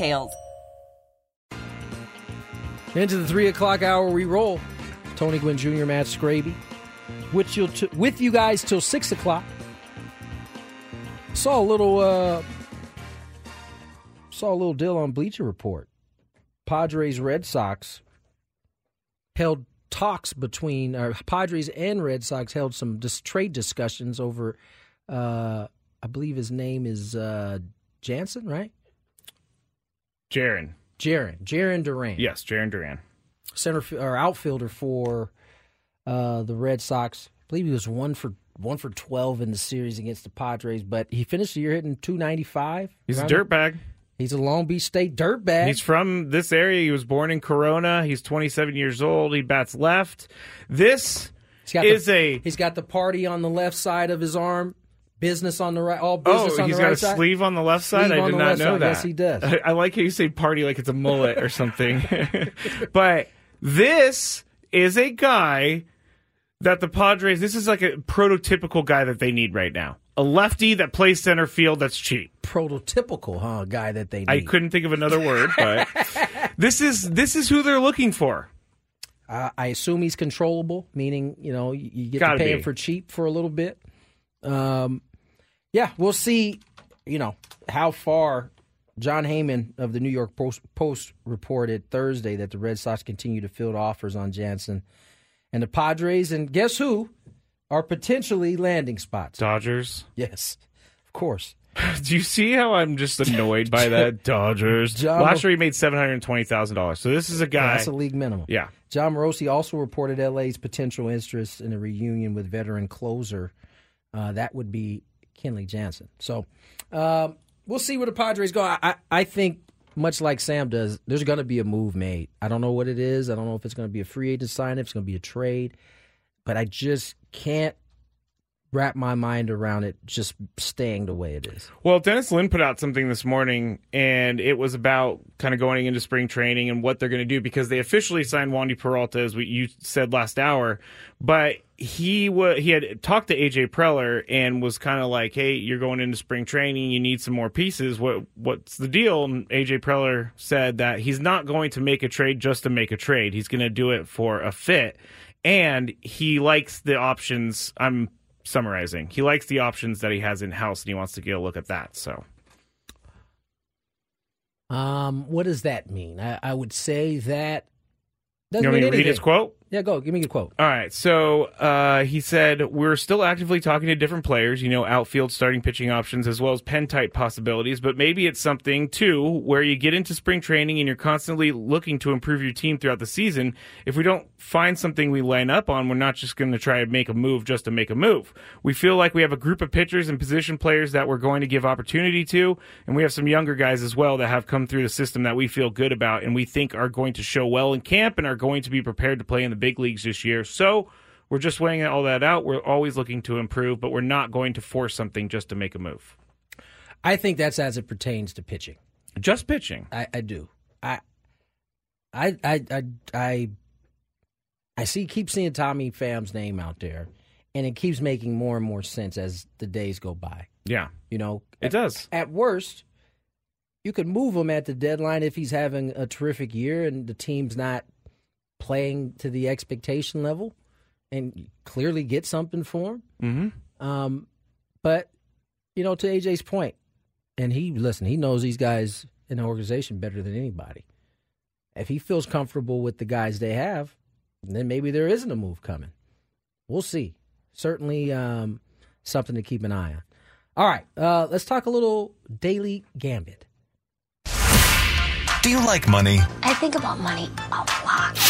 details. Into the three o'clock hour, we roll. Tony Gwynn Jr., Matt Scraby, with you, t- with you guys till six o'clock. Saw a little, uh, saw a little deal on Bleacher Report. Padres Red Sox held talks between uh, Padres and Red Sox held some dis- trade discussions over. Uh, I believe his name is uh, Jansen, right? Jarren. Jarren. Jarren Duran. Yes, Jarren Duran. Center or outfielder for uh, the Red Sox. I believe he was one for one for twelve in the series against the Padres, but he finished the year hitting two ninety five. He's a dirtbag. He's a Long Beach State dirtbag. He's from this area. He was born in Corona. He's 27 years old. He bats left. This is the, a. He's got the party on the left side of his arm. Business on the right, all business oh, on he's the got a sleeve on the left side. Sleeve I did not know side. that. Yes, he does. I, I like how you say party like it's a mullet or something. but this is a guy that the Padres. This is like a prototypical guy that they need right now. A lefty that plays center field that's cheap. Prototypical, huh? Guy that they need. I couldn't think of another word, but this is this is who they're looking for. Uh, I assume he's controllable, meaning you know you, you get Gotta to pay be. him for cheap for a little bit. Um, yeah, we'll see. You know how far Jon Heyman of the New York Post, Post reported Thursday that the Red Sox continue to field offers on Jansen and the Padres, and guess who are potentially landing spots? Dodgers. Yes, of course. Do you see how I'm just annoyed by that? Dodgers. John- Last year he made seven hundred twenty thousand dollars. So this is a guy. That's a league minimum. yeah. Jon Morosi also reported LA's potential interest in a reunion with veteran closer. Uh, that would be Kenley Jansen. So um, we'll see where the Padres go. I, I, I think, much like Sam does, there's going to be a move made. I don't know what it is. I don't know if it's going to be a free agent sign, if it's going to be a trade, but I just can't wrap my mind around it just staying the way it is. Well, Dennis Lin put out something this morning, and it was about kind of going into spring training and what they're going to do because they officially signed Wandy Peralta, as you said last hour. But he was he had talked to AJ Preller and was kind of like, "Hey, you're going into spring training. You need some more pieces. What what's the deal?" And AJ Preller said that he's not going to make a trade just to make a trade. He's going to do it for a fit, and he likes the options. I'm summarizing. He likes the options that he has in house, and he wants to get a look at that. So. Um, what does that mean? I, I would say that. You Doesn't want me mean to read his quote? Yeah, go. Give me the quote. All right. So uh, he said, We're still actively talking to different players, you know, outfield starting pitching options as well as pen type possibilities. But maybe it's something, too, where you get into spring training and you're constantly looking to improve your team throughout the season. If we don't find something we line up on, we're not just going to try to make a move just to make a move. We feel like we have a group of pitchers and position players that we're going to give opportunity to. And we have some younger guys as well that have come through the system that we feel good about and we think are going to show well in camp and are going to be prepared to play in the big leagues this year. So we're just weighing all that out. We're always looking to improve, but we're not going to force something just to make a move. I think that's as it pertains to pitching. Just pitching. I, I do. I, I, I, I, I, I see. Keep seeing Tommy Pham's name out there, and it keeps making more and more sense as the days go by. Yeah, You know, it at, does. At worst, you could move him at the deadline if he's having a terrific year and the team's not playing to the expectation level, and clearly get something for him. Mm-hmm. Um, but you know, to AJ's point, and he listen, he knows these guys in the organization better than anybody. If he feels comfortable with the guys they have, then maybe there isn't a move coming. We'll see. Certainly um, something to keep an eye on. All right, uh, let's talk a little daily gambit. Do you like money? I think about money a lot.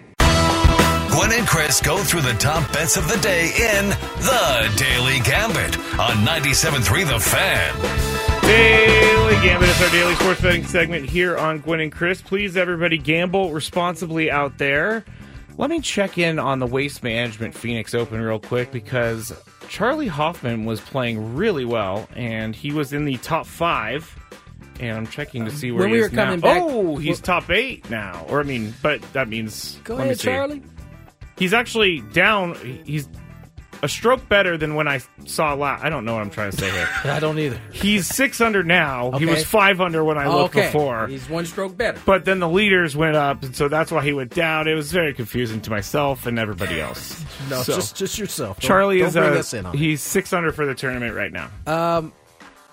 Gwynn and Chris go through the top bets of the day in The Daily Gambit on 97.3 The Fan. Daily Gambit is our daily sports betting segment here on Gwynn and Chris. Please, everybody, gamble responsibly out there. Let me check in on the Waste Management Phoenix Open real quick because Charley Hoffman was playing really well and he was in the top five. And I'm checking to see where When he we is were coming now. back- oh, he's top eight now. Or I mean, but that means Go let me ahead, see. Charlie. He's actually down. He's a stroke better than when I saw last. I don't know what I'm trying to say here. I don't either. He's six under now. He was five under when I looked okay, before. he's one stroke better. But then the leaders went up, and so that's why he went down. It was very confusing to myself and everybody else. No, So, just just yourself. Don't- Charley don't is bring uh, us in he's six under for the tournament right now.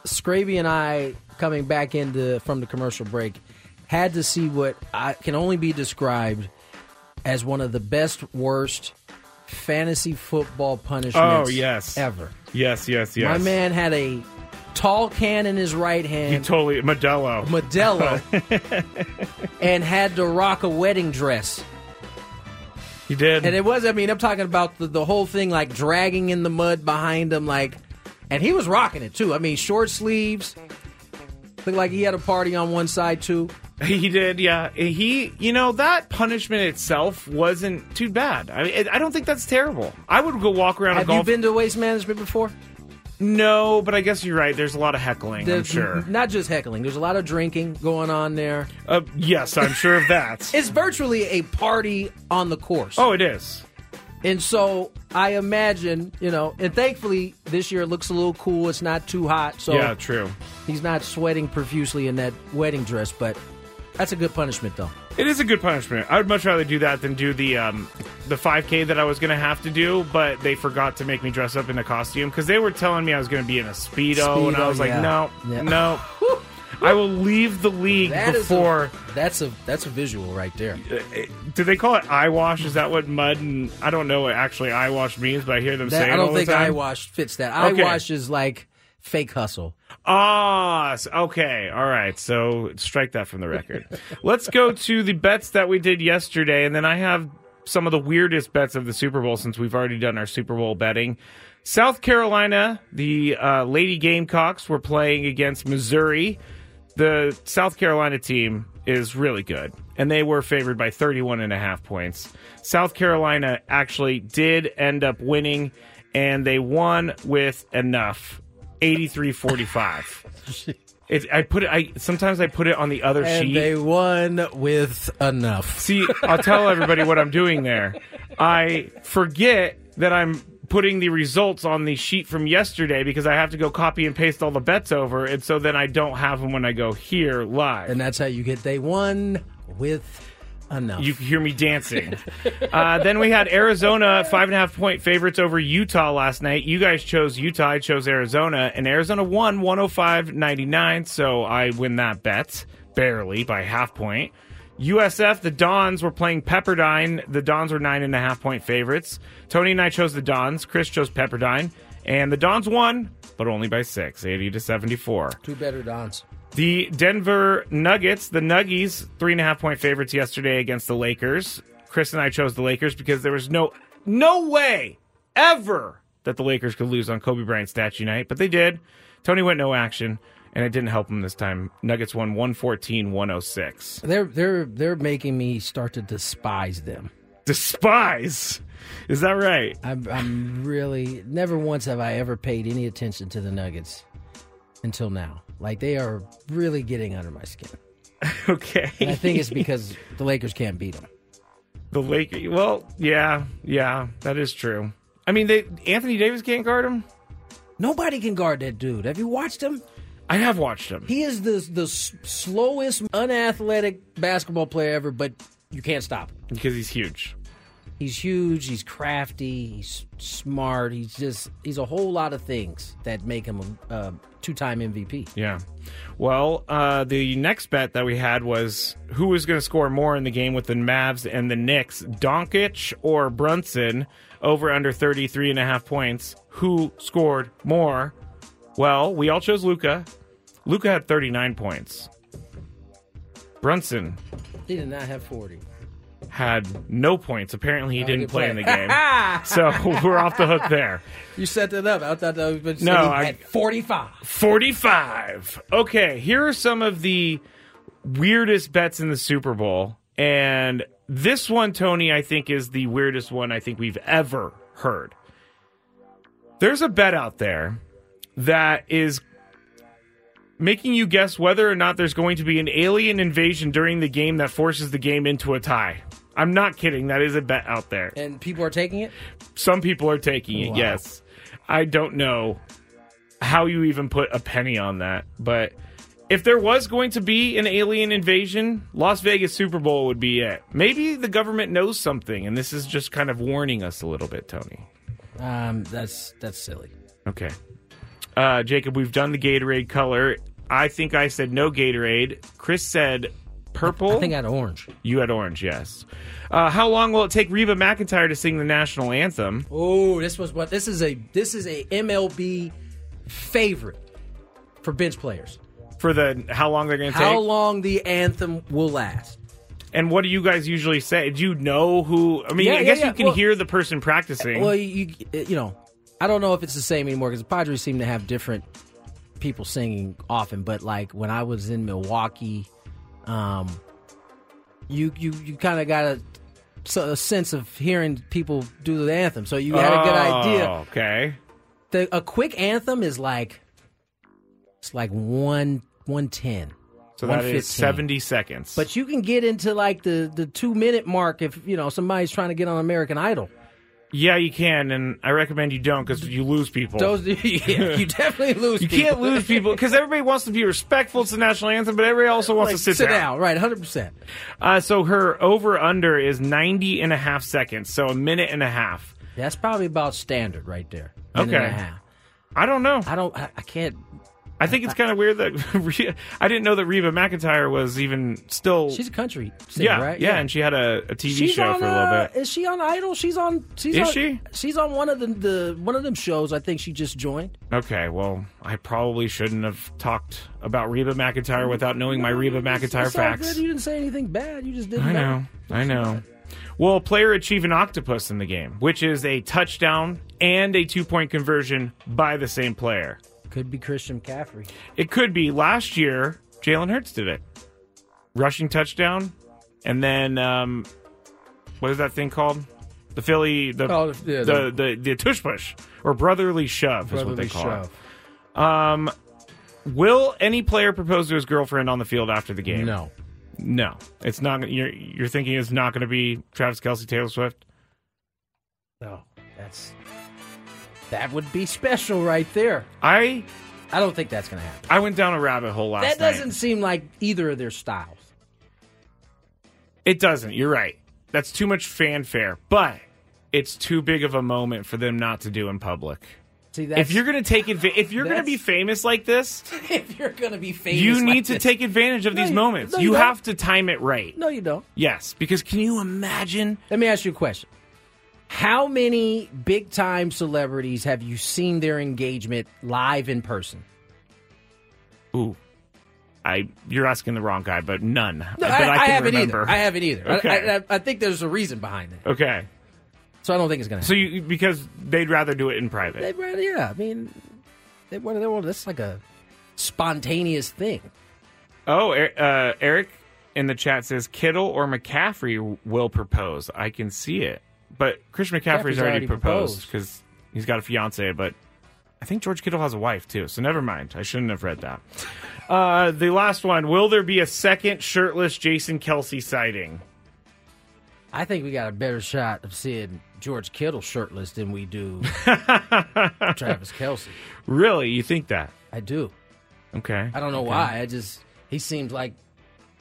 Scraby and I coming back into from the commercial break had to see what I can only be described as one of the best worst fantasy football punishments Oh, yes. ever. yes, yes, yes. My man had a tall can in his right hand. he totally Modelo. Modelo, and had to rock a wedding dress. he did. And it was, I mean, I'm talking about the, the whole thing like dragging in the mud behind him, like, and he was rocking it too. I mean, short sleeves. Looked like he had a party on one side too. He did, yeah. He, you know, that punishment itself wasn't too bad. I mean, I don't think that's terrible. I would go walk around a Have golf. you been to waste management before? No, but I guess you're right. There's a lot of heckling. I'm There's sure. Not just heckling. There's a lot of drinking going on there. Uh, yes, I'm sure of that. It's virtually a party on the course. oh, it is. And so I imagine, you know, and thankfully this year it looks a little cool. It's not too hot. So yeah, true. he's not sweating profusely in that wedding dress, but that's a good punishment though. It is a good punishment. I would much rather do that than do the um, the 5K that I was going to have to do, but they forgot to make me dress up in a costume because they were telling me I was going to be in a speedo, and I Speedo, was like, yeah. no, Yeah. no. I will leave the league That before. a, that's a that's a visual right there. Do they call it eye wash? Is that what mud and I don't know what actually eye wash means, but I hear them say That, it I don't the think time. eye wash fits that. Eye Okay. wash is like fake hustle. Ah, okay. All right. So strike that from the record. Let's go to the bets that we did yesterday. And then I have some of the weirdest bets of the Super Bowl since we've already done our Super Bowl betting. South Carolina, the uh, Lady Gamecocks were playing against Missouri. The South Carolina team is really good, and they were favored by 31 and a half points. South Carolina actually did end up winning, and they won with enough 83 45. It, I put it. I sometimes I put it on the other And sheet. they won with enough. See, I'll tell everybody what I'm doing there. I forget that I'm putting the results on the sheet from yesterday because I have to go copy and paste all the bets over, and so then I don't have them when I go here live. And that's how you get day one with enough. You can hear me dancing. uh, then we had Arizona five and a half point favorites over Utah last night. You guys chose Utah. I chose Arizona, and Arizona won 105.99. So I win that bet barely by half point. USF, the Dons were playing Pepperdine. The Dons were nine and a half point favorites. Tony and I chose the Dons. Chris chose Pepperdine. And the Dons won, but only by six, 80 to 74. Two better Dons. The Denver Nuggets, the Nuggies, three and a half point favorites yesterday against the Lakers. Chris and I chose the Lakers because there was no no way ever that the Lakers could lose on Kobe Bryant statue night, but they did. Tony went no action, and it didn't help him this time. Nuggets won 114-106. They're they're they're making me start to despise them. Despise. Is that right? I'm, I'm really never once have I ever paid any attention to the Nuggets until now. Like they are really getting under my skin. Okay. And I think it's because the Lakers can't beat them. The Lakers. Well, yeah, yeah, that is true. I mean, they Anthony Davis can't guard him. Nobody can guard that dude. Have you watched him? I have watched him. He is the the s- slowest, unathletic basketball player ever, but you can't stop him. because he's huge. He's huge. He's crafty. He's smart. He's just he's a whole lot of things that make him a uh, two-time MVP. Yeah. Well, uh, the next bet that we had was who was going to score more in the game with the Mavs and the Knicks, Doncic or Brunson, over under 33 and a half points. Who scored more? Well, we all chose Luka. Luka had 39 points. Brunson He did not have forty. Had no points. Apparently, he didn't good play play. in the game. so we're off the hook there. You set that up. I thought that was No, I- had forty-five. 45. Okay, here are some of the weirdest bets in the Super Bowl. And this one, Tony, I think is the weirdest one I think we've ever heard. There's a bet out there that is making you guess whether or not there's going to be an alien invasion during the game that forces the game into a tie. I'm not kidding. That is a bet out there. And people are taking it. Some people are taking it, Wow. yes. I don't know how you even put a penny on that, but if there was going to be an alien invasion, Las Vegas Super Bowl would be it. Maybe the government knows something, and this is just kind of warning us a little bit, Tony. Um, that's that's silly. Okay. Uh, Jacob, we've done the Gatorade color. I think I said no Gatorade. Chris said purple. I think I had orange. you had orange, yes. Uh, how long will it take Reba McEntire to sing the national anthem? Oh, this was what this is a this is a MLB favorite for bench players. For the how long they're going to take? How long the anthem will last? And what do you guys usually say? Do you know who? I mean, Yeah, I yeah, guess yeah. you can Well- hear the person practicing. Well, you you you know, I don't know if it's the same anymore because the Padres seem to have different people singing often. But like when I was in Milwaukee, um, you you you kind of got a, so- a sense of hearing people do the anthem, so you had a good idea. Oh, Okay. The, a quick anthem is like it's like one one ten. So that 115. is 70 seconds. But you can get into like the the two minute mark if you know somebody's trying to get on American Idol. Yeah, you can, and I recommend you don't because you lose people. Those yeah, you definitely lose. you people. can't lose people because everybody wants to be respectful to the national anthem, but everybody also wants Like, to sit, sit down. down. Right, hundred percent. Uh, so her over under is 90 and a half seconds, so a minute and a half. That's probably about standard right there. Minute and Okay. a half. I don't know. I don't. I, I can't. I think it's kind of weird that I didn't know that Reba McEntire was even still. She's a country singer, yeah, right? yeah, and she had a, a TV She's show on, for a little uh, bit. Is she on Idol? She's on. She's Is on, she? She's on one of the, the one of them shows. I think she just joined. Okay, well, I probably shouldn't have talked about Reba McEntire without knowing my Reba McEntire It's all facts. good. You didn't say anything bad. You just didn't. I know, I know. Will a player achieve an octopus in the game, which is a touchdown and a two point conversion by the same player? Could be Christian McCaffrey. It could be. Last year, Jalen Hurts did it. Rushing touchdown, and then um, what is that thing called? The Philly, the Oh, the- yeah, the, the the tush push or brotherly shove is what they call it. Um, will any player propose to his girlfriend on the field after the game? No. no. It's not. You're you're thinking it's not going to be Travis Kelce, Taylor Swift. No. That's that would be special right there. I I don't think that's going to happen. I went down a rabbit hole last That doesn't seem like either of their styles. It doesn't. You're right. That's too much fanfare, but it's too big of a moment for them not to do in public. See, that's, If you're going to take adva- if you're going to be famous like this, if you're going to be famous, you like need to this- take advantage of No, these you- moments. no, you you have to time it right. No, you don't. Yes, because can you imagine? Let me ask you a question. How many big time celebrities have you seen their engagement live in person? Ooh, I you're asking the wrong guy, but none. No, I, I, I haven't remember. either. I haven't either. Okay. I, I, think there's a reason behind that. Okay, So I don't think it's going to so you because they'd rather do it in private. They'd rather, yeah. I mean, they, what, they, well, that's like a spontaneous thing. Oh, uh, Eric in the chat says Kittle or McCaffrey will propose. I can see it, but Christian McCaffrey's McCaffrey's already, already proposed because he's got a fiance. But I think George Kittle has a wife too, so never mind. I shouldn't have read that. Uh, the last one: Will there be a second shirtless Jason Kelce sighting? I think we got a better shot of seeing George Kittle shirtless than we do Travis Kelce. Really? You think that? I do. Okay. I don't know Okay. why. I just he seems like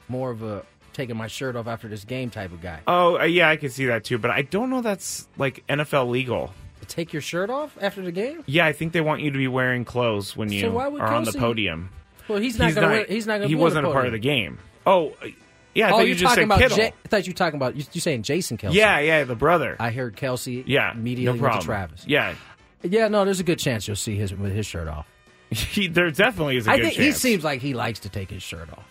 more of a taking my shirt off after this game type of guy. Oh, uh, yeah, I can see that too, but I don't know that's like NFL legal. Take your shirt off after the game? Yeah, I think they want you to be wearing clothes when you So are on the podium. Well, he's not gonna. wear- he's not gonna. He be on the wasn't a part of the game. Oh, uh, yeah. I oh, thought you're you just talking said about. Ja- I thought you were talking about. You, you're saying Jason Kelce. yeah, yeah, the brother. I heard Kelce. yeah, immediately no problem. to Travis. Yeah, Yeah, no, there's a good chance you'll see his with his shirt off. he, there definitely is a I good think chance. he seems like he likes to take his shirt off.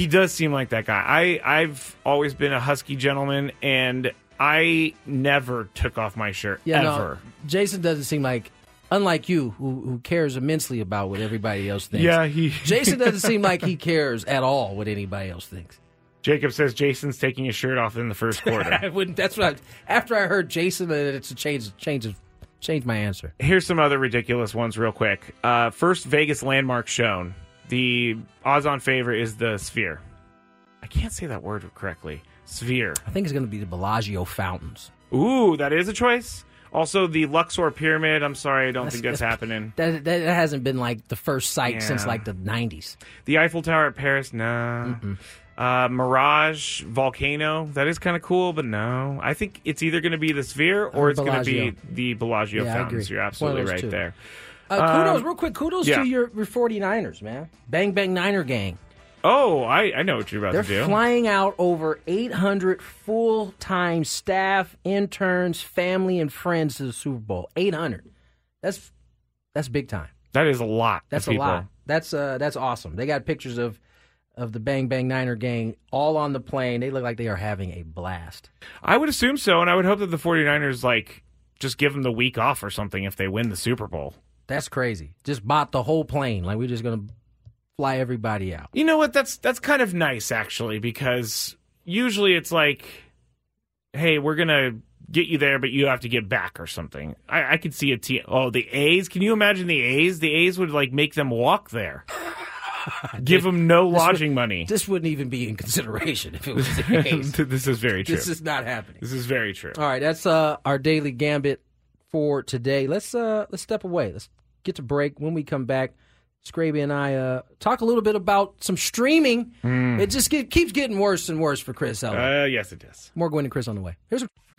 He does seem like that guy. I I've always been a husky gentleman, and I never took off my shirt Yeah, ever. no, Jason doesn't seem like, unlike you, who who cares immensely about what everybody else thinks. Yeah, he. Jason doesn't seem like he cares at all what anybody else thinks. Jacob says Jason's taking his shirt off in the first quarter. I wouldn't. That's what. I, after I heard Jason, uh, it's a change. Change. Change my answer. Here's some other ridiculous ones, real quick. Uh, first Vegas landmark shown. The odds-on favorite is the Sphere. I can't say that word correctly. Sphere. I think it's going to be the Bellagio fountains. Ooh, that is a choice. Also, the Luxor Pyramid. I'm sorry, I don't That's- think that's, that's- happening. That that hasn't been like the first sight since like the '90s. The Eiffel Tower at Paris, no. Uh, Mirage Volcano, that is kind of cool, but no. I think it's either going to be the Sphere or it's going to be the Bellagio Yeah, fountains. You're absolutely right two. there. Uh, kudos, Um, real quick. Kudos yeah. to your, your 49ers, man. Bang Bang Niner gang. Oh, I, I know what you're about They're to do. flying out over 800 full time staff, interns, family, and friends to the Super Bowl. 800. That's that's big time. that is a lot. That's a people. lot. That's uh that's awesome. They got pictures of of the Bang Bang Niner gang all on the plane. They look like they are having a blast. I would assume so, and I would hope that the 49ers like just give them the week off or something if they win the Super Bowl. That's crazy. Just bought the whole plane. Like we're just gonna fly everybody out. You know what? That's that's kind of nice actually because usually it's like, hey, we're gonna get you there, but you have to get back or something. I, I could see a team. Oh, the A's. Can you imagine the A's? The A's would like make them walk there. Give them no This would- lodging money. This wouldn't even be in consideration if it was the case. this is very true. this is not happening. This is very true. All right, that's uh, our daily gambit for today. Let's uh, let's step away. Let's get to break. When we come back, Scraby and I uh, talk a little bit about some streaming. It just get, keeps getting worse and worse for Chris. Ello. Uh, yes, it does. More Gwynn and Chris on the way. Here's a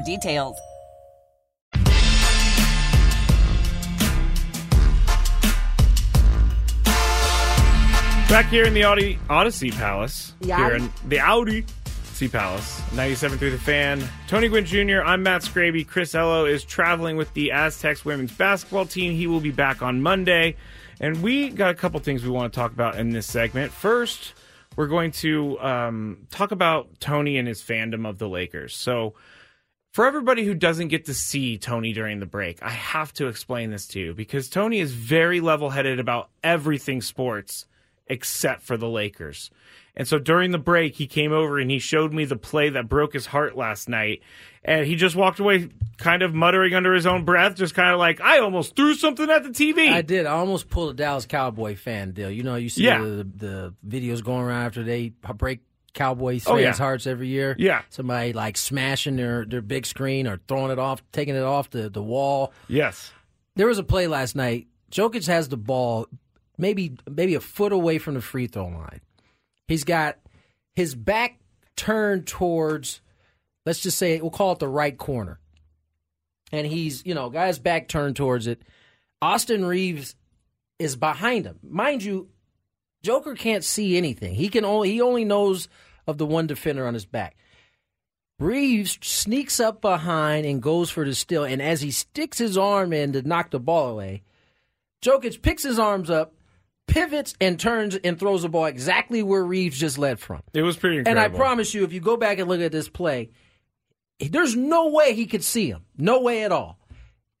details. Back here in the Audi Odyssey Palace. The here Audi. in the Audi Sea Palace. 97 through the fan. Tony Gwynn Jr., I'm Matt Scraby. Chris Ello is traveling with the Aztecs women's basketball team. He will be back on Monday. And we got a couple things we want to talk about in this segment. First, we're going to um, talk about Tony and his fandom of the Lakers. So, for everybody who doesn't get to see Tony during the break, I have to explain this to you because Tony is very level headed about everything sports except for the Lakers. And so during the break, he came over and he showed me the play that broke his heart last night. And he just walked away kind of muttering under his own breath, just kind of like, I almost threw something at the TV. I did. I almost pulled a Dallas Cowboy fan deal. You know, you see Yeah. the, the videos going around after they break Cowboys Oh, fans' yeah. hearts every year. Yeah. Somebody like smashing their, their big screen or throwing it off, taking it off the, the wall. Yes. There was a play last night. Jokic has the ball maybe maybe a foot away from the free throw line. He's got his back turned towards let's just say we'll call it the right corner. And he's, you know, guy's back turned towards it. Austin Reaves is behind him. Mind you, Joker can't see anything. He can only he only knows of the one defender on his back. Reaves sneaks up behind and goes for the steal. And as he sticks his arm in to knock the ball away, Jokic picks his arms up, pivots, and turns and throws the ball exactly where Reaves just led from. It was pretty incredible. And. I promise you, if you go back and look at this play, there's no way he could see him. No way at all.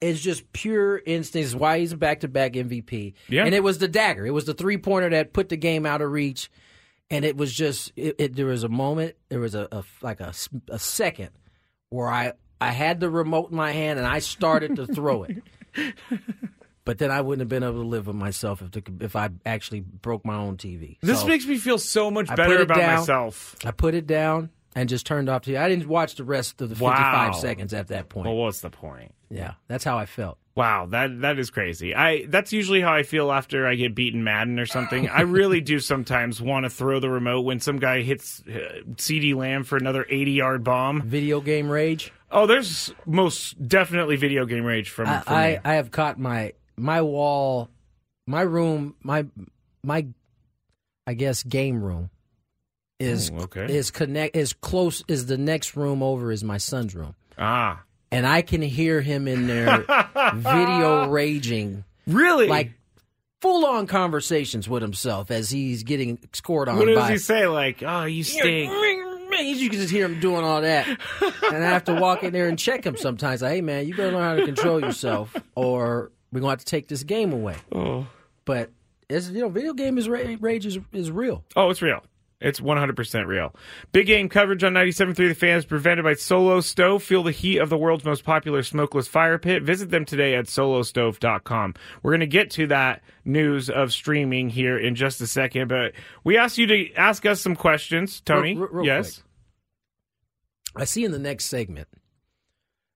It's just pure instinct. It's why he's a back to back MVP. Yeah. And it was the dagger. It was the three pointer that put the game out of reach. And it was just, it, it, there was a moment, there was a, a like a, a second where I, I had the remote in my hand and I started to throw it. But then I wouldn't have been able to live with myself if the, if I actually broke my own TV. This So- makes me feel so much better about down. myself. I put it down and just turned off the. I didn't watch the rest of the 55 Wow. seconds at that point. Well, what's the point? yeah, that's how I felt. Wow, that that is crazy. I that's usually how I feel after I get beaten Madden or something. I really do sometimes want to throw the remote when some guy hits uh, CeeDee Lamb for another 80-yard bomb. Video game rage. Oh, there's most definitely video game rage from, I, from I, me. I have caught my my wall, my room, my my, I guess game room is Oh, okay. is connect is close is the next room over is my son's room, Ah, and I can hear him in there video raging really? like full on conversations with himself as he's getting scored on what does by he say? Like, oh, you stink. You can just hear him doing all that, and I have to walk in there and check him sometimes. Like, hey man, you better learn how to control yourself, or we're going to have to take this game away. Oh. But it's you know, video game is rage is, is real. Oh, it's real. It's 100% real. Big game coverage on 97.3 The Fans prevented by Solo Stove. Feel the heat of the world's most popular smokeless fire pit. Visit them today at solostove.com. We're going to get to that news of streaming here in just a second, but we asked you to ask us some questions, Tony. Real- real yes. quick. I see in the next segment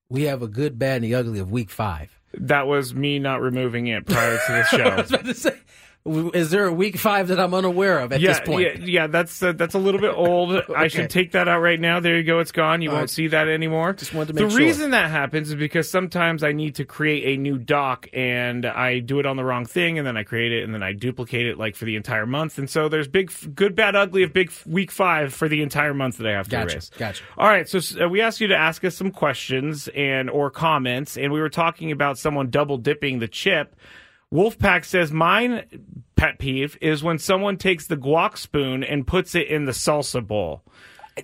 we have a good, bad, and the ugly of Week Five. That was me not removing it prior to the show. I was about to say, is there a Week Five that I'm unaware of at yeah, this point? yeah, yeah, that's uh, that's a little bit old. I should take that out right now. There you go. It's gone. You All won't right. see that anymore. Just wanted to the make sure. reason that happens is because sometimes I need to create a new doc and I do it on the wrong thing, and then I create it and then I duplicate it like for the entire month. And so there's big, good, bad, ugly of big week five for the entire month that I have to Gotcha, erase. gotcha. All right, so uh, we asked you to ask us some questions and or comments, and we were talking about someone double dipping the chip. Wolfpack says mine pet peeve is when someone takes the guac spoon and puts it in the salsa bowl.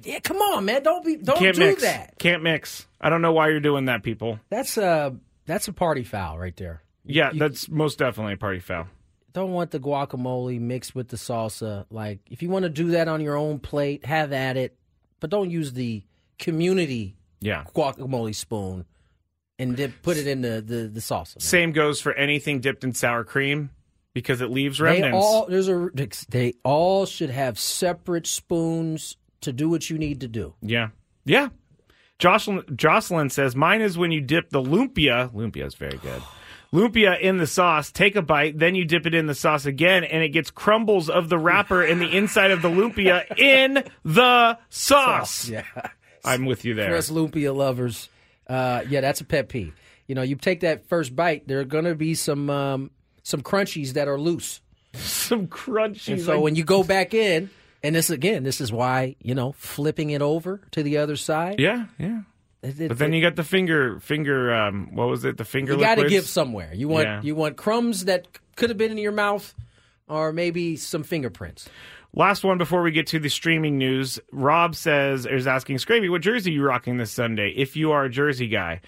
Yeah, come on, man, don't be, don't Can't do mix. that. Can't mix. I don't know why you're doing that, people. That's a that's a party foul right there. Yeah, that's most definitely a party foul. Don't want the guacamole mixed with the salsa. Like, if you want to do that on your own plate, have at it, but don't use the community Yeah. guacamole spoon and dip, put it in the the, the salsa. Same goes for anything dipped in sour cream because it leaves They remnants. all there's a they all should have separate spoons to do what you need to do. Yeah. Yeah. Jocelyn, Jocelyn says, mine is when you dip the lumpia. Lumpia is very good. Lumpia in the sauce, take a bite, then you dip it in the sauce again, and it gets crumbles of the wrapper in the inside of the lumpia in the sauce. Yeah. I'm with you there. For us lumpia lovers, uh, yeah, that's a pet peeve. You know, you take that first bite, there are going to be some um, some crunchies that are loose. Some crunchies. And so when you go back in, and this again, this is why you know flipping it over to the other side. yeah, yeah. it- it- But then you got the finger, finger. Um, what was it? The finger. you got to give somewhere. You want Yeah. you want crumbs that could have been in your mouth, or maybe some fingerprints. Last one before we get to the streaming news. Rob says is asking Scraby, what jersey are you rocking this Sunday? If you are a jersey guy.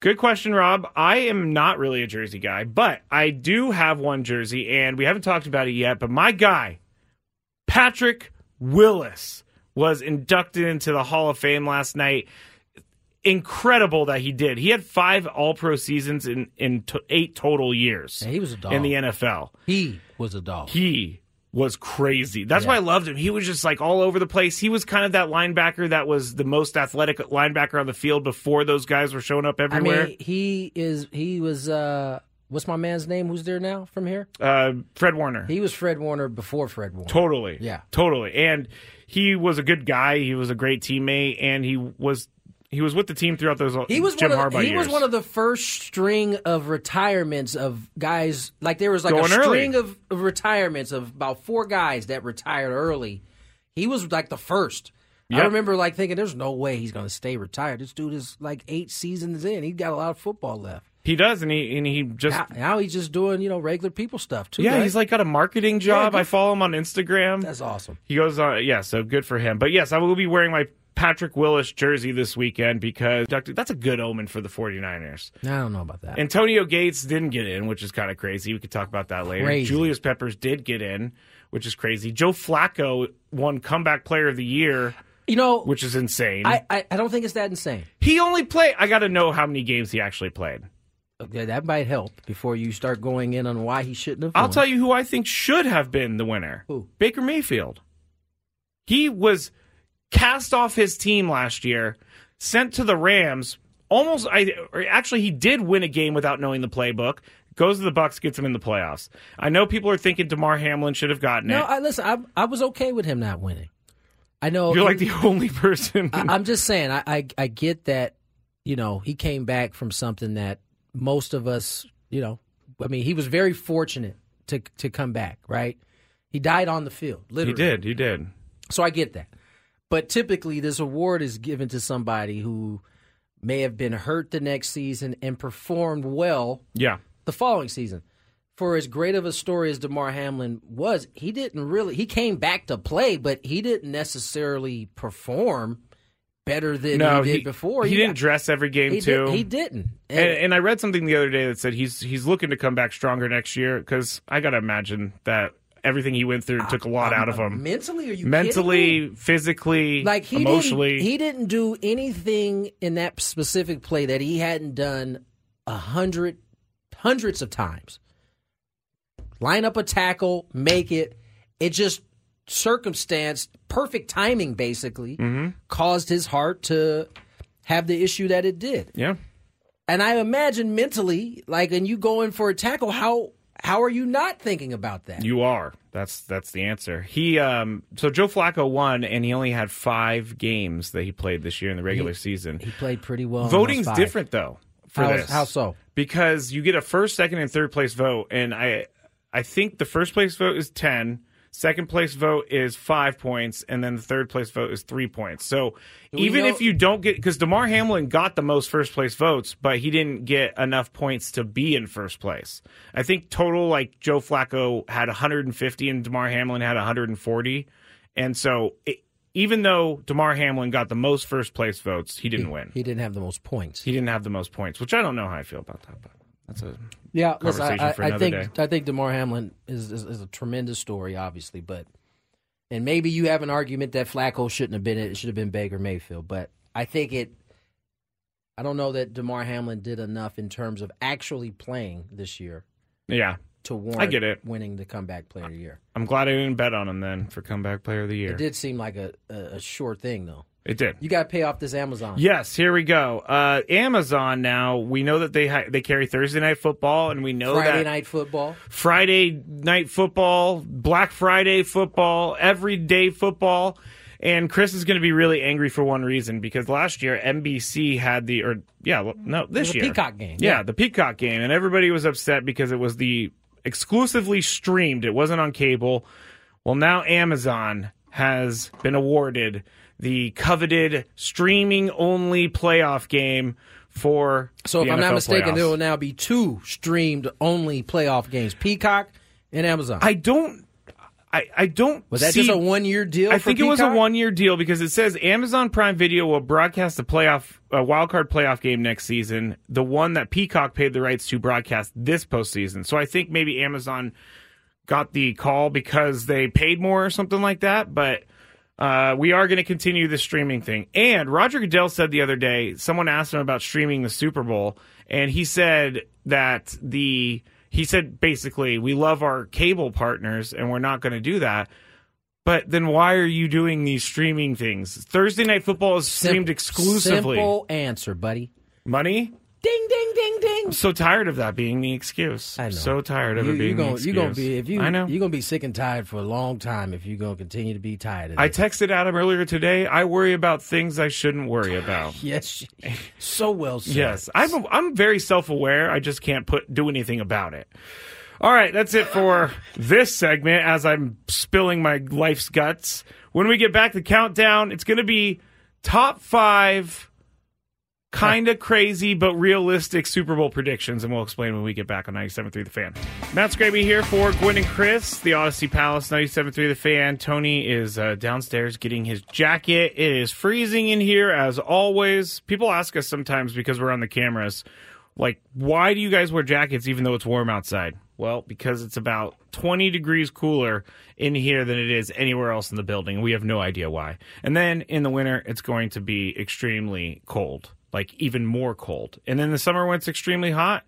Good question, Rob. I am not really a jersey guy, but I do have one jersey, and we haven't talked about it yet. But my guy, Patrick Willis was inducted into the Hall of Fame last night. Incredible that he did. He had five All Pro seasons in in to eight total years. Yeah, he was a dog. in the NFL. He was a dog. He was crazy. That's Yeah. why I loved him. He was just like all over the place. He was kind of that linebacker that was the most athletic linebacker on the field before those guys were showing up everywhere. I mean, he is. He was. uh What's my man's name? Who's there now from here? uh, Fred Warner. He was Fred Warner before Fred Warner. Totally. Yeah. Totally. And he was a good guy. He was a great teammate, and he was he was with the team throughout those He was Jim one of, Harbaugh he years. was one of the first string of retirements of guys like there was like Going a string of, of retirements of about four guys that retired early. He was like the first. I remember like thinking there's no way he's going to stay retired. This dude is like 8 seasons in. He's got a lot of football left. he does, and he and he just Now, now he's just doing, you know, regular people stuff too. yeah, right? he's like got a marketing job. good I follow him on Instagram. that's awesome. He goes on, yeah, so good for him. But yes, I will be wearing my Patrick Willis jersey this weekend because that's a good omen for the 49ers. I don't know about that. Antonio Gates didn't get in, which is kind of crazy. We could talk about that later. Crazy. Julius Peppers did get in, which is crazy. Joe Flacco won comeback player of the year, you know, which is insane. I, I I don't think it's that insane. he only played I got to know how many games he actually played. Okay, that might help before you start going in on why he shouldn't have. I'll tell you who I think should have been the winner. Who? Baker Mayfield. He was cast off his team last year, sent to the Rams. Almost, I actually he did win a game without knowing the playbook. Goes to the Bucks, gets him in the playoffs. I know people are thinking Damar Hamlin should have gotten No, it. No, I, listen, I, I was okay with him not winning. I know You're like the only person. I, I'm just saying. I, I I get that. You know, he came back from something that most of us. You know, I mean, he was very fortunate to to come back. Right, he died on the field. Literally, he did. He did. So I get that. But typically, this award is given to somebody who may have been hurt the next season and performed well Yeah. the following season. For as great of a story as Damar Hamlin was, he didn't really he came back to play, but he didn't necessarily perform better than no, he did before. He, didn't dress every game he too. Did, he didn't. and, and I read something the other day that said he's he's looking to come back stronger next year because I got to imagine that everything he went through took a lot out of him. mentally, are you mentally, me? physically, like he emotionally. Didn't, he didn't do anything in that specific play that he hadn't done a hundred hundreds of times. Line up a tackle, make it. It just circumstance, perfect timing, basically, Mm-hmm. caused his heart to have the issue that it did. yeah, And I imagine mentally, like, and you go in for a tackle, how how are you not thinking about that? you are. That's that's the answer. He um so Joe Flacco won, and he only had five games that he played this year in the regular season. he played pretty well. Voting's different though for How- this. how so? Because you get a first, second, and third place vote, and I I think the first place vote is ten. Second place vote is five points, and then the third place vote is three points. So even know- if you don't get, because Damar Hamlin got the most first place votes, but he didn't get enough points to be in first place. I think total, like Joe Flacco had 150 and Damar Hamlin had 140, and so it, even though Damar Hamlin got the most first place votes, he didn't win. He didn't have the most points. He didn't have the most points, which I don't know how I feel about that, but that's a Yeah, listen, I, I, I think day. I think Damar Hamlin is, is is a tremendous story, obviously, but and maybe you have an argument that Flacco shouldn't have been it; it should have been Baker Mayfield. But I think it. I don't know that Damar Hamlin did enough in terms of actually playing this year Yeah, to warrant I get it. winning the comeback player of the year. I'm glad I didn't bet on him then for comeback player of the year. It did seem like a, a, a sure thing, though. It did. You got to pay off this Amazon. Yes, here we go. Uh, Amazon now. We know that they ha- they carry Thursday night football, and we know Friday that night football. Friday night football, Black Friday football, everyday football. And Chris is going to be really angry for one reason because last year NBC had the or yeah no this year Peacock game, yeah. yeah. the Peacock game and everybody was upset because it was the exclusively streamed it wasn't on cable well now Amazon has been awarded the coveted streaming only playoff game for So if the I'm not mistaken, playoffs. there will now be two streamed only playoff games: Peacock and Amazon. I don't I, I don't was that see- just a one year deal? I think it was a one year deal because it says Amazon Prime Video will broadcast the playoff uh, wild card playoff game next season, the one that Peacock paid the rights to broadcast this postseason. So I think maybe Amazon got the call because they paid more or something like that. But uh, we are going to continue the streaming thing. And Roger Goodell said the other day, someone asked him about streaming the Super Bowl, and he said that the he said basically we love our cable partners and we're not going to do that. But then why are you doing these streaming things? Thursday night football is streamed Simple- exclusively. Simple answer, buddy. Money? Ding, ding, ding, ding. I'm so tired of that being the excuse. I know. So tired of you, it being you gonna, the excuse. you gonna be if you I know. you're gonna be sick and tired for a long time if you're gonna continue to be tired of I this. texted Adam earlier today. I worry about things I shouldn't worry about. yes, so well said. Yes, I'm I'm very self aware. I just can't put do anything about it. All right, that's it for this segment. As I'm spilling my life's guts. When we get back to countdown, it's going to be top five, kind of crazy but realistic Super Bowl predictions, and we'll explain when we get back on 97.3 The Fan. Matt Scraby here for Gwynn and Chris, the Audacy Palace, 97.3 The Fan. Tony is uh, downstairs getting his jacket. It is freezing in here as always. People ask us sometimes because we're on the cameras, like, why do you guys wear jackets even though it's warm outside? Well, because it's about 20 degrees cooler in here than it is anywhere else in the building. We have no idea why. And then in the winter, it's going to be extremely cold, like even more cold. And then the summer when it's extremely hot,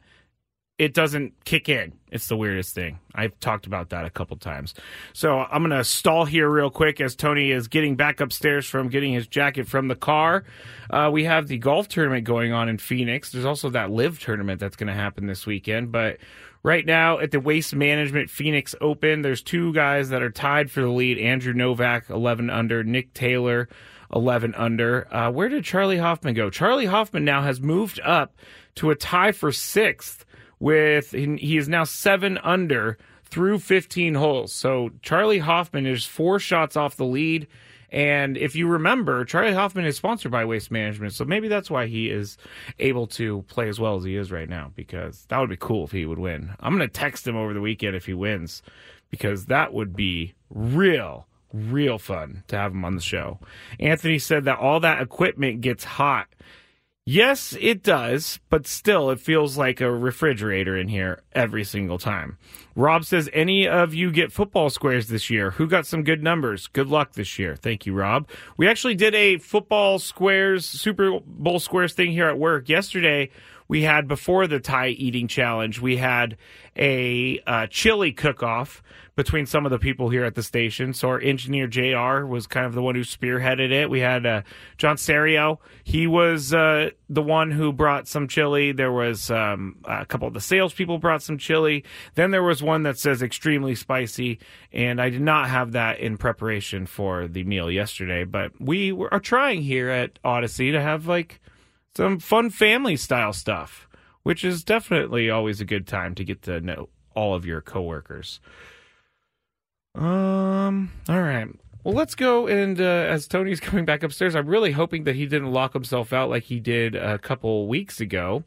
it doesn't kick in. It's the weirdest thing. I've talked about that a couple times. So I'm going to stall here real quick as Tony is getting back upstairs from getting his jacket from the car. Uh, we have the golf tournament going on in Phoenix. There's also that live tournament that's going to happen this weekend. But right now at the Waste Management Phoenix Open, there's two guys that are tied for the lead Andrew Novak, 11 under, Nick Taylor. 11 under. Uh, where did Charley Hoffman go? Charley Hoffman now has moved up to a tie for sixth with he is now seven under through 15 holes. So Charley Hoffman is four shots off the lead. And if you remember, Charley Hoffman is sponsored by Waste Management, so maybe that's why he is able to play as well as he is right now. Because that would be cool if he would win. I'm going to text him over the weekend if he wins, because that would be real, real fun to have him on the show. Anthony said that all that equipment gets hot Yes, it does, but still, it feels like a refrigerator in here every single time. Rob says, Any of you get football squares this year? Who got some good numbers? Good luck this year. Thank you, Rob. We actually did a football squares, Super Bowl squares thing here at work yesterday. We had before the tie eating challenge, we had a uh, chili cook off between some of the people here at the station. So our engineer JR was kind of the one who spearheaded it. We had uh, John Serio. He was uh, the one who brought some chili. There was um, a couple of the salespeople brought some chili. Then there was one that says extremely spicy, and I did not have that in preparation for the meal yesterday. But we are trying here at Audacy to have like some fun family style stuff, which is definitely always a good time to get to know all of your coworkers. Um. All right. Well, let's go. And uh, as Tony's coming back upstairs, I'm really hoping that he didn't lock himself out like he did a couple weeks ago.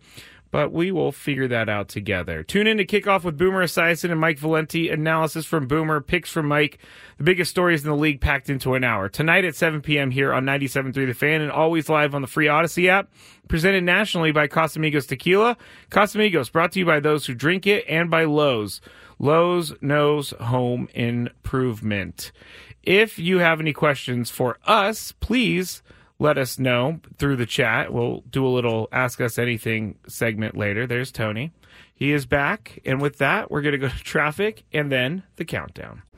But we will figure that out together. Tune in to kick off with Boomer Esiason and Mike Valenti. Analysis from Boomer, picks from Mike. The biggest stories in the league packed into an hour. Tonight at 7 p.m. here on 97.3 The Fan and always live on the free Audacy app. Presented nationally by Casamigos Tequila. Casamigos brought to you by those who drink it and by Lowe's. Lowe's knows home improvement. If you have any questions for us, please let us know through the chat. We'll do a little Ask Us Anything segment later. There's Tony. He is back. And with that, we're going to go to traffic and then the countdown.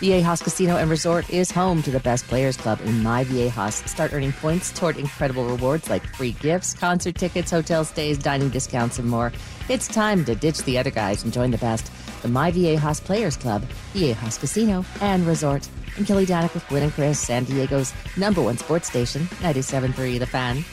Viejas Casino and Resort is home to the best players club in My Viejas. Start earning points toward incredible rewards like free gifts, concert tickets, hotel stays, dining discounts, and more. It's time to ditch the other guys and join the best. The My Viejas Players Club, Viejas Casino and Resort. I'm Kelly Danick with Gwynn and Chris, San Diego's number one sports station, 97.3 The Fan.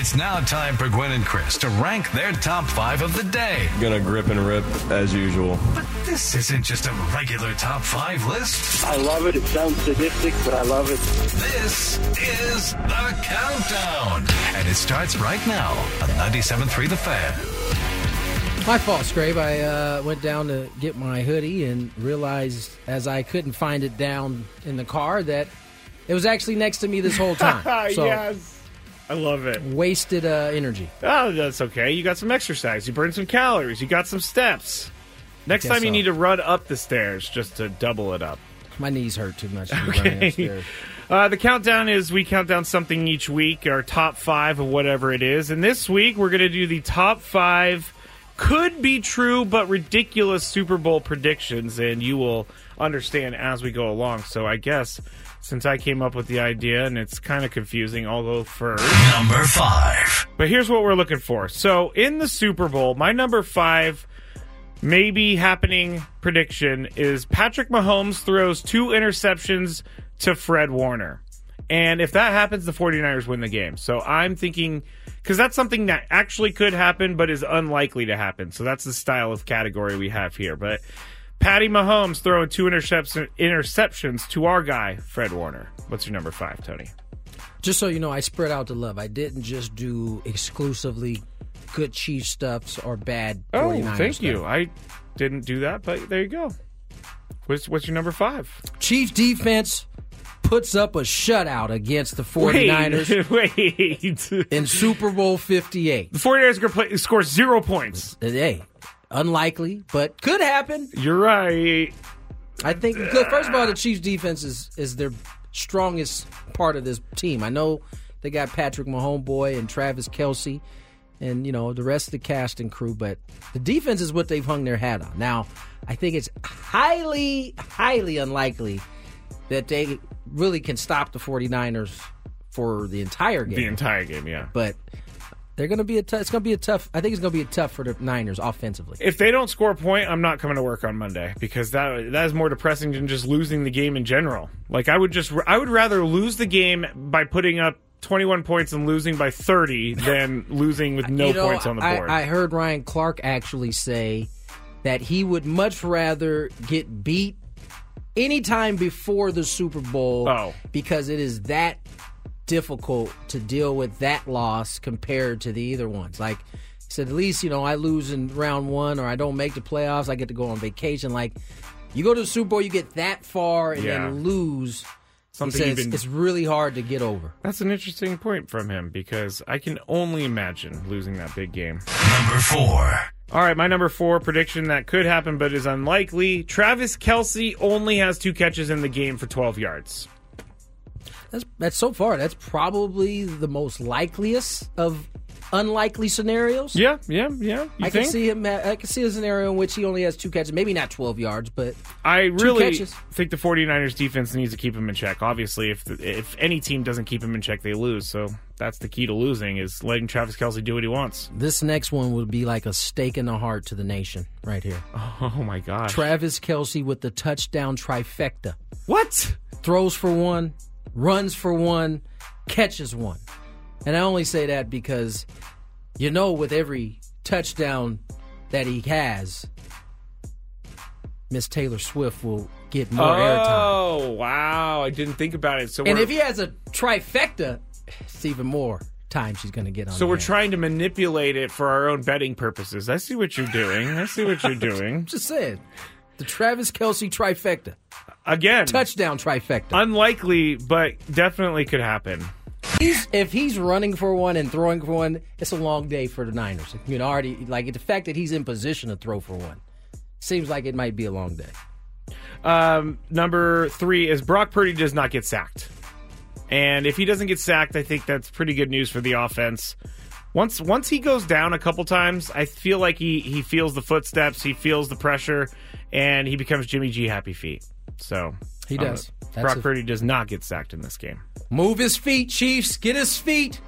It's now time for Gwynn and Chris to rank their top five of the day. Gonna grip and rip as usual. But this isn't just a regular top five list. I love it. It sounds sadistic, but I love it. This is the countdown. And it starts right now on 97.3 The Fan. My fault, Scrape. I uh, went down to get my hoodie and realized as I couldn't find it down in the car that it was actually next to me this whole time. So yes. I love it. Wasted uh, energy. Oh, that's okay. You got some exercise. You burned some calories. You got some steps. Next time you so. need to run up the stairs just to double it up. My knees hurt too much to be running Okay. Uh, the countdown is we count down something each week, our top five of whatever it is. And this week we're going to do the top five could be true but ridiculous Super Bowl predictions, and you will understand as we go along. So I guess since I came up with the idea and it's kind of confusing, I'll go first. Number five. But here's what we're looking for. So in the Super Bowl, my number five maybe happening prediction is Patrick Mahomes throws two interceptions to Fred Warner. And if that happens, the 49ers win the game. So I'm thinking, because that's something that actually could happen, but is unlikely to happen. So that's the style of category we have here. But Patty Mahomes throwing two interception, interceptions to our guy, Fred Warner. What's your number five, Tony? Just so you know, I spread out the love. I didn't just do exclusively good Chiefs stuffs or bad 49ers Oh, thank stuff. you. I didn't do that, but there you go. What's, what's your number five? Chief defense puts up a shutout against the 49ers Wait, wait. in Super Bowl 58. The 49ers are gonna play, score zero points. Hey, unlikely, but could happen. You're right. I think good. First of all, the Chiefs defense is is their strongest part of this team. I know they got Patrick Mahomes boy and Travis Kelce, and you know the rest of the cast and crew, but the defense is what they've hung their hat on. Now, I think it's highly, highly unlikely that they really can stop the 49ers for the entire game. The entire game, yeah. but they're going to be a tough. It's going to be a tough. I think it's going to be a tough for the Niners offensively. If they don't score a point, I'm not coming to work on Monday because that that is more depressing than just losing the game in general. Like I would just I would rather lose the game by putting up 21 points and losing by 30 than losing with no You know, points on the I- board. I, heard Ryan Clark actually say that he would much rather get beat anytime before the Super Bowl Oh. because it is that difficult to deal with that loss compared to the either ones. Like he said, at least, you know, I lose in round one or I don't make the playoffs, I get to go on vacation. Like you go to the Super Bowl, you get that far and Yeah. then lose. Something he says been- it's really hard to get over. That's an interesting point from him because I can only imagine losing that big game. Number four. All right, my number four prediction that could happen but is unlikely. Travis Kelce only has two catches in the game for 12 yards. That's that's so far. That's probably the most likeliest of unlikely scenarios. Yeah, yeah, yeah. You I think? can see him. I can see a scenario in which he only has two catches, maybe not 12 yards, but I really think the 49ers defense needs to keep him in check. Obviously, if if any team doesn't keep him in check, they lose. So that's the key to losing is letting Travis Kelce do what he wants. This next one would be like a stake in the heart to the nation, right here. Oh my gosh. Travis Kelce with the touchdown trifecta. What? Throws for one, runs for one, catches one. And I only say that because you know, with every touchdown that he has, Miss Taylor Swift will get more airtime. Oh wow! I didn't think about it. So And if he has a trifecta, it's even more time she's going to get on. so we're air. trying to manipulate it for our own betting purposes. I see what you're doing. I see what you're doing. Just saying, the Travis Kelce trifecta, Again, touchdown trifecta. unlikely, but definitely could happen. He's, if he's running for one and throwing for one, it's a long day for the Niners. You know, already like the fact that he's in position to throw for one seems like it might be a long day. Um, number three is Brock Purdy does not get sacked, and if he doesn't get sacked, I think that's pretty good news for the offense. Once once he goes down a couple times, I feel like he he feels the footsteps, he feels the pressure, and he becomes Jimmy G happy feet. So He um, does. That's Brock a- Purdy does not get sacked in this game. Move his feet, Chiefs. Get his feet.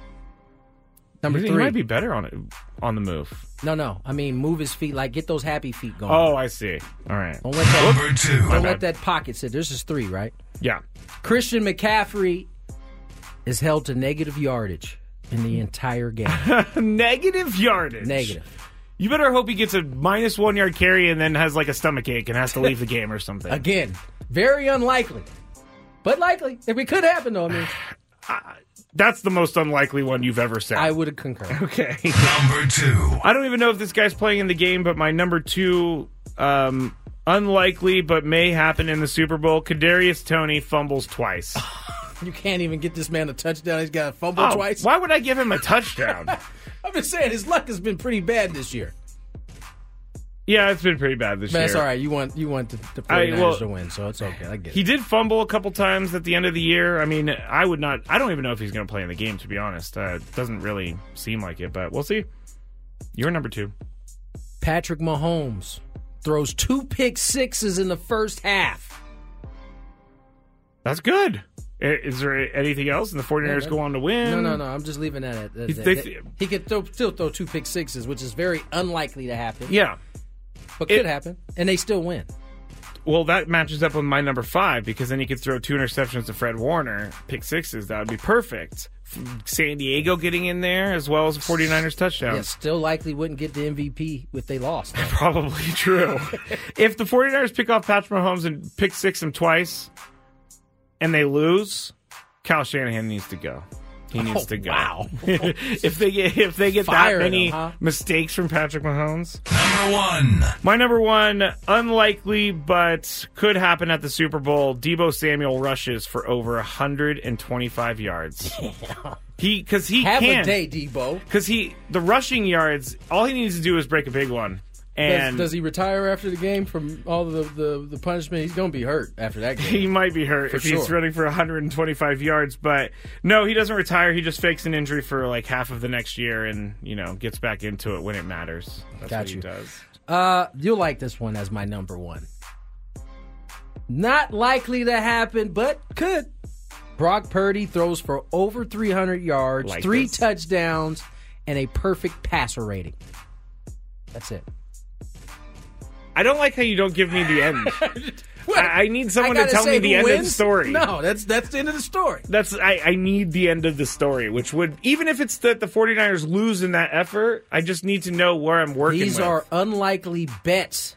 Number he, three. he might be better on it on the move. No, no. I mean, move his feet. Like get those happy feet going. Oh, I see. All right. Don't let that, Number two. Don't My let bad. that pocket sit. This is three, right? Yeah. Christian McCaffrey is held to negative yardage in the entire game. Negative yardage. negative. You better hope he gets a minus one yard carry and then has like a stomach ache and has to leave the game or something. Again, very unlikely, but likely. If it could happen, though, I mean, That's the most unlikely one you've ever said. I would concur. Okay. Number two. I don't even know if this guy's playing in the game, but my number two, um, unlikely but may happen in the Super Bowl. Kadarius Toney fumbles twice. You can't even get this man a touchdown. He's got a fumble Oh, twice. Why would I give him a touchdown? I'm just saying his luck has been pretty bad this year. yeah, it's been pretty bad this But year. that's all right. You want you want the, the I- 49ers well, to win, so it's okay. I get He it. did fumble a couple times at the end of the year. I mean, I would not. I don't even know if he's going to play in the game. To be honest, uh, it doesn't really seem like it, but we'll see. You're number two. Patrick Mahomes throws two pick sixes in the first half. That's good. Is there anything else? And the 49ers Yeah, go on to win? No, no, no. I'm just leaving that at that. He- they- he could throw, still throw two pick sixes, which is very unlikely to happen. Yeah. but It- could happen, and they still win. Well, that matches up with my number five because then he could throw two interceptions to Fred Warner, pick sixes. That would be perfect. San Diego getting in there as well as the 49ers touchdown. Yeah, still likely wouldn't get the MVP if they lost. Probably true. if the 49ers pick off Patrick Mahomes and pick six him twice and they lose, Kyle Shanahan needs to go. He oh, needs Oh, to go. wow. if they get if they get Fire that many him, huh? mistakes from Patrick Mahomes. Number one. My number one, unlikely but could happen at the Super Bowl. Deebo Samuel rushes for over 125 yards. He because he Have can a day, Deebo. because he the rushing yards. All he needs to do is break a big one. And does, does he retire after the game from all the the, the punishment? He's going to be hurt after that game. he might be hurt For if he's running for 125 yards, but no, he doesn't retire. He just fakes an injury for like half of the next year, and you know gets back into it when it matters. That's Got what you. he does. Uh, you'll like this one as my number one. Not likely to happen, but could. Brock Purdy throws for over 300 yards, Like three this. touchdowns, and a perfect passer rating. That's it. I don't like how you don't give me the end. I, I need someone I to tell me the end of the story. No, that's that's the end of the story. That's I, I need the end of the story, which would even if it's that the 49ers lose in that effort, I just need to know where I'm working These with. are unlikely bets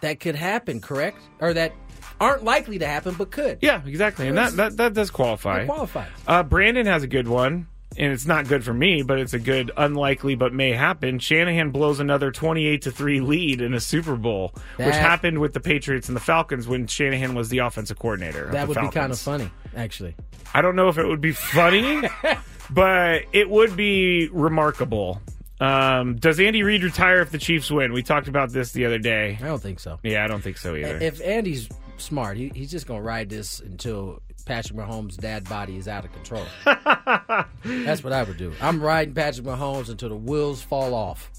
that could happen, correct? Or that aren't likely to happen, but could. yeah, exactly, and that that, that does qualify. That qualifies. Uh, Brandon has a good one, and it's not good for me, but it's a good unlikely but may happen. Shanahan blows another twenty-eight to three lead in a Super Bowl, which happened with the Patriots and the Falcons when Shanahan was the offensive coordinator. That the would be kind of funny, actually. I don't know if it would be funny, but it would be remarkable. Um, does Andy Reid retire if the Chiefs win? We talked about this the other day. I don't think so. Yeah, I don't think so either. If Andy's smart, he, he's just going to ride this until Patrick Mahomes' dad body is out of control. That's what I would do. I'm riding Patrick Mahomes until the wheels fall off.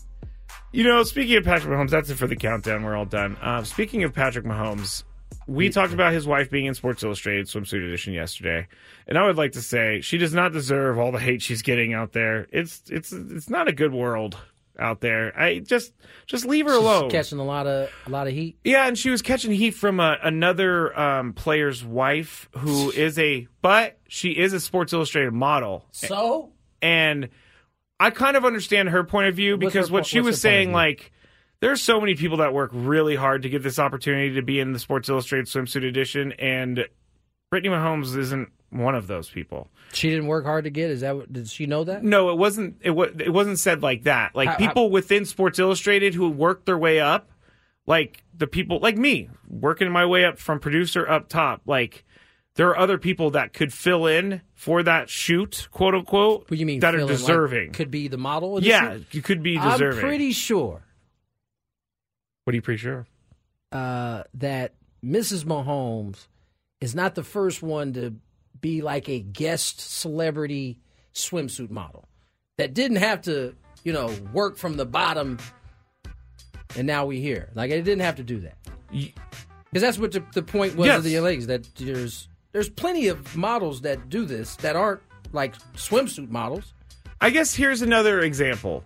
You know, speaking of Patrick Mahomes, that's it for the countdown. We're all done. Uh, speaking of Patrick Mahomes, we talked about his wife being in Sports Illustrated swimsuit edition yesterday, and I would like to say she does not deserve all the hate she's getting out there. It's it's it's not a good world out there. I just just leave her She's alone. catching a lot of a lot of heat. Yeah, and she was catching heat from a, another um, player's wife who is a, but she is a Sports Illustrated model. So, and I kind of understand her point of view because her what she was her point of saying, like, there's so many people that work really hard to get this opportunity to be in the Sports Illustrated swimsuit edition, and Brittany Mahomes isn't one of those people. she didn't work hard to get. Is that what? Did she know that? No, it wasn't. It was. It wasn't said like that. Like How- people within Sports Illustrated who worked their way up, like the people like me working my way up from producer up top. Like there are other people that could fill in for that shoot, quote unquote. What you mean? that are feeling like deserving? could be the model. of this yeah, you could be deserving. I'm pretty sure what are you pretty sure? uh, that Mrs. Mahomes is not the first one to be like a guest celebrity swimsuit model that didn't have to, you know, work from the bottom. And now we here. Like it didn't have to do that. Because that's what the, the point was Yes. of the legs that there's there's plenty of models that do this that aren't like swimsuit models. I guess here's another example.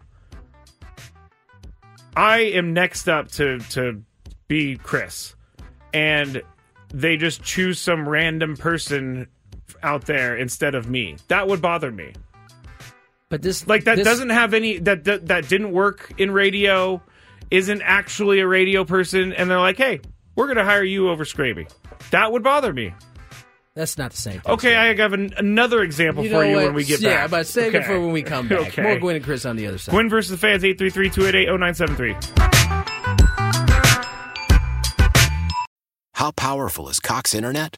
I am next up to to be Chris, and they just choose some random person out there instead of me. That would bother me. But this like that this- doesn't have any that, that that didn't work in radio, isn't actually a radio person, and they're like, hey, we're gonna hire you over Scraby. That would bother me. That's not the same. thing. Okay, I have an, another example You for you what? when we get yeah, back. Yeah, but save it Okay. for when we come back. Okay. More Gwynn and Chris on the other side. Gwynn versus the fans, 833-288-0973. How powerful is Cox Internet?